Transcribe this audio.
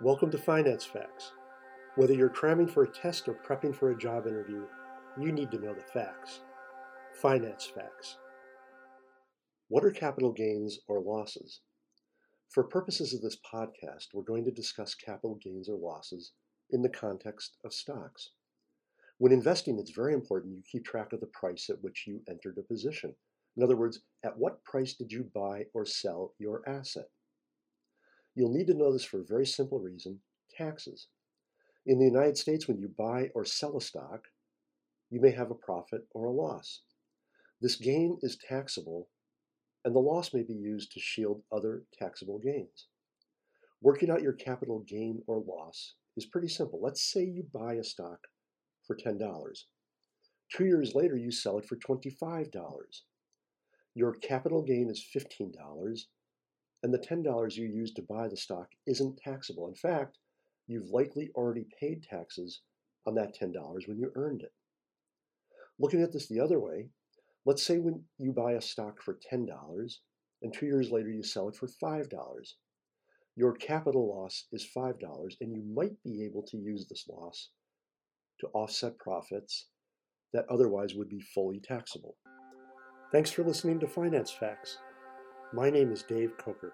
Welcome to Finance Facts. Whether you're cramming for a test or prepping for a job interview, you need to know the facts. Finance Facts. What are capital gains or losses? For purposes of this podcast, we're going to discuss capital gains or losses in the context of stocks. When investing, it's very important you keep track of the price at which you entered a position. In other words, at what price did you buy or sell your asset? You'll need to know this for a very simple reason taxes. In the United States, when you buy or sell a stock, you may have a profit or a loss. This gain is taxable, and the loss may be used to shield other taxable gains. Working out your capital gain or loss is pretty simple. Let's say you buy a stock for $10. Two years later, you sell it for $25. Your capital gain is $15, and the $10 you used to buy the stock isn't taxable. In fact, you've likely already paid taxes on that $10 when you earned it. Looking at this the other way, let's say when you buy a stock for $10 and two years later you sell it for $5. Your capital loss is $5 and you might be able to use this loss to offset profits that otherwise would be fully taxable. Thanks for listening to Finance Facts. My name is Dave Coker.